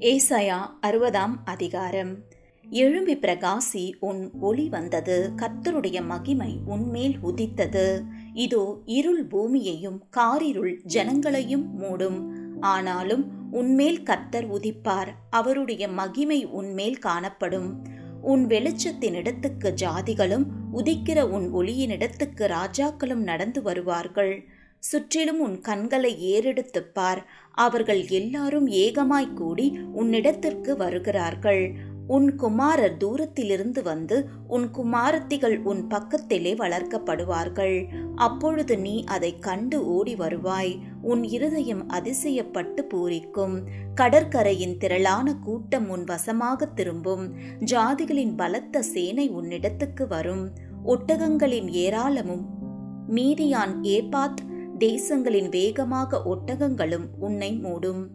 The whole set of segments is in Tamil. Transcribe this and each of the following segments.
ஏசாயா அறுபதாம் அதிகாரம். எழும்பி பிரகாசி உன் ஒளி வந்தது. கர்த்தருடைய மகிமை உன்மேல் உதித்தது. இதோ இருள் பூமியையும் காரிருள் ஜனங்களையும் மூடும். ஆனாலும் உன்மேல் கர்த்தர் உதிப்பார். அவருடைய மகிமை உன்மேல் காணப்படும். உன் வெளிச்சத்தினிடத்துக்கு ஜாதிகளும் உதிக்கிற உன் ஒளியினிடத்துக்கு ராஜாக்களும் நடந்து வருவார்கள். சுற்றிலும் உன் கண்களை ஏறெடுத்துப் பார். அவர்கள் எல்லாரும் ஏகமாய் கூடி உன்னிடத்திற்கு வருகிறார்கள். உன் குமாரர் தூரத்திலிருந்து வந்து உன் குமாரத்திகள் உன் பக்கத்திலே வளர்க்கப்படுவார்கள். அப்பொழுது நீ அதை கண்டு ஓடி வருவாய். உன் இருதயம் அதிசயப்பட்டு பூரிக்கும். கடற்கரையின் திரளான கூட்டம் உன் வசமாக திரும்பும். ஜாதிகளின் பலத்த சேனை உன்னிடத்துக்கு வரும். ஒட்டகங்களின் ஏராளமும் மீதியான் ஏபாத் தேசங்களின் வேகமாக ஒட்டகங்களும் உன்னை மூடும்.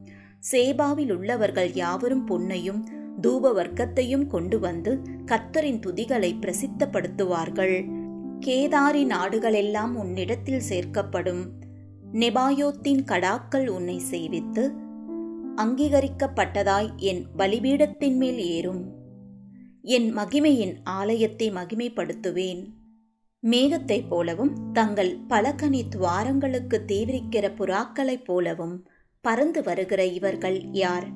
சேபாவில் உள்ளவர்கள் யாவரும் பொன்னையும் தூப வர்க்கத்தையும் கொண்டு வந்து கத்தரின் துதிகளை பிரசித்தப்படுத்துவார்கள். கேதாரி நாடுகளெல்லாம் உன்னிடத்தில் சேர்க்கப்படும். நெபாயோத்தின் கடாக்கள் உன்னை சேவித்து அங்கீகரிக்கப்பட்டதாய் என் பலிபீடத்தின் மேல் ஏறும். என் மகிமையின் ஆலயத்தை மகிமைப்படுத்துவேன். மேகத்தைப் போலவும் தங்கள் பலகனி துவாரங்களுக்கு தீவிரிக்கிற புறாக்களைப் போலவும் பறந்து வருகிற இவர்கள் யார்?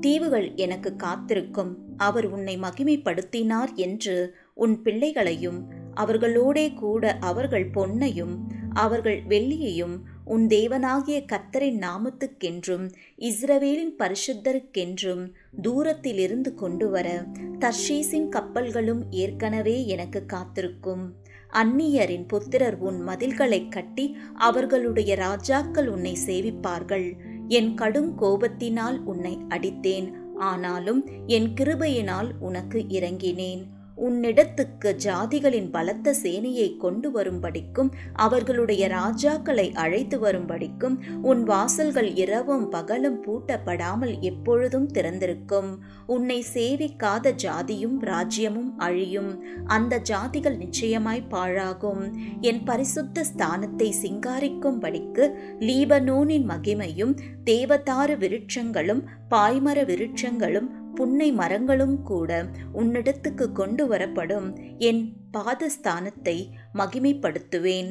தீவுகள் எனக்கு காத்திருக்கும். அவர் உன்னை மகிமைப்படுத்தினார் என்று உன் பிள்ளைகளையும் அவர்களோடே கூட அவர்கள் பொன்னையும் அவர்கள் வெள்ளியையும் உன் தேவனாகிய கத்தரின் நாமத்துக்கென்றும் இஸ்ரவேலின் பரிசுத்தருக்கென்றும் தூரத்திலிருந்து கொண்டு வர தர்ஷீஸின் கப்பல்களும் ஏற்கனவே எனக்கு காத்திருக்கும். அந்நியரின் புத்திரர் உன் மதில்களைக் கட்டி அவர்களுடைய ராஜாக்கள் உன்னை சேவிப்பார்கள். என் கடும் கோபத்தினால் உன்னை அடித்தேன். ஆனாலும் என் கிருபையினால் உனக்கு இறங்கினேன் உன்னிடத்துக்கு ஜாதிகளின் பலத்த சேனையை கொண்டு வரும்படிக்கும் அவர்களுடைய ராஜாக்களை அழைத்து வரும்படிக்கும் உன் வாசல்கள் இரவும் பகலும் பூட்டப்படாமல் எப்பொழுதும் திறந்திருக்கும். உன்னை சேவிக்காத ஜாதியும் ராஜ்யமும் அழியும். அந்த ஜாதிகள் நிச்சயமாய் பாழாகும். என் பரிசுத்த ஸ்தானத்தை சிங்காரிக்கும்படிக்கு லீபனோனின் மகிமையும் தேவதாறு விருட்சங்களும் பாய்மர விருட்சங்களும் புன்னை மரங்களும் கூட உன்னிடத்துக்கு கொண்டு வரப்படும் என் பாதஸ்தானத்தை மகிமைப்படுத்துவேன்.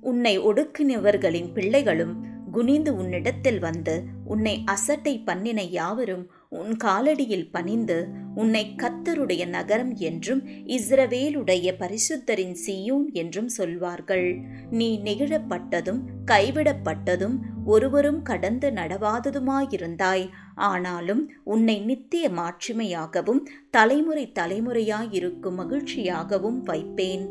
உன்னை ஒடுக்கினவர்களின் பிள்ளைகளும் குனிந்து உன்னிடத்தில் வந்து உன்னை அசட்டை பண்ணின யாவரும் உன் காலடியில் பணிந்து உன்னை கத்தருடைய நகரம் என்றும் இஸ்ரவேலுடைய பரிசுத்தரின் சியூன் என்றும் சொல்வார்கள். நீ நெகிழப்பட்டதும் கைவிடப்பட்டதும் ஒருவரும் கடந்து நடவாததுமாயிருந்தாய். ஆனாலும் உன்னை நித்திய மாட்சிமையாகவும் தலைமுறை தலைமுறையாயிருக்கும் மகிழ்ச்சியாகவும் வைப்பேன்.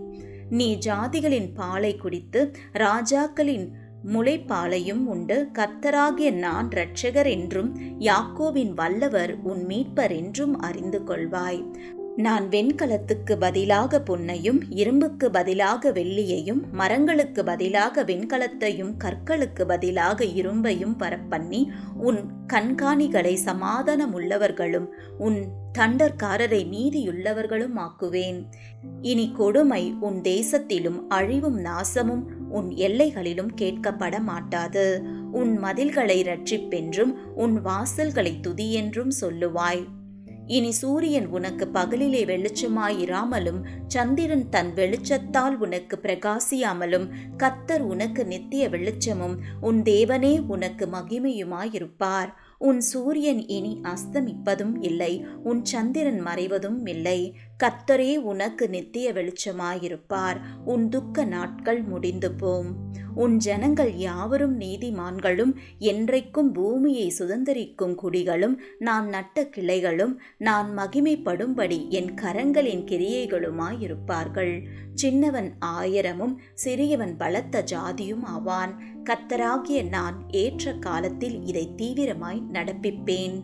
நீ ஜாதிகளின் பாலை குடித்து ராஜாக்களின் முளைப்பாலையும் உண்டு. கர்த்தராகிய நான் இரட்சகர் என்றும் யாக்கோவின் வல்லவர் உன் மீட்பர் என்றும் அறிந்து கொள்வாய். நான் வெண்கலத்துக்கு பதிலாக பொன்னையும் இரும்புக்கு பதிலாக வெள்ளியையும் மரங்களுக்கு பதிலாக வெண்கலத்தையும் கற்களுக்கு பதிலாக இரும்பையும் வரப்பண்ணி உன் கண்காணிகளை சமாதானமுள்ளவர்களும் உன் தண்டர்காரரை நீதியுள்ளவர்களும் ஆக்குவேன். இனி கொடுமை உன் தேசத்திலும் அழிவும் நாசமும் உன் எல்லைகளிலும் கேட்கப்பட மாட்டாது. உன் மதில்களை ரட்சிப்பென்றும் உன் வாசல்களை துதியென்றும் சொல்லுவாய். இனி சூரியன் உனக்கு பகலிலே வெளிச்சமாயிராமலும் சந்திரன் தன் வெளிச்சத்தால் உனக்கு பிரகாசியாமலும் கத்தர் உனக்கு நித்திய வெளிச்சமும் உன் தேவனே உனக்கு மகிமையுமாயிருப்பார். உன் சூரியன் இனி அஸ்தமிப்பதும் இல்லை உன் சந்திரன் மறைவதும் இல்லை. கத்தரே உனக்கு நித்திய வெளிச்சமாயிருப்பார். உன் துக்க நாட்கள் முடிந்து போம் உன் ஜனங்கள் யாவரும் நீதிமான்களும் என்றைக்கும் பூமியை சுதந்திரிக்கும் குடிகளும் நான் நட்ட கிளைகளும் நான் மகிமைப்படும்படி என் கரங்களின் கிரியைகளுமாயிருப்பார்கள். சின்னவன் ஆயிரமும் சிறியவன் பலத்த ஜாதியும் ஆவான். கத்தராகிய நான் ஏற்ற காலத்தில் இதை தீவிரமாய் நடப்பிப்பேன்.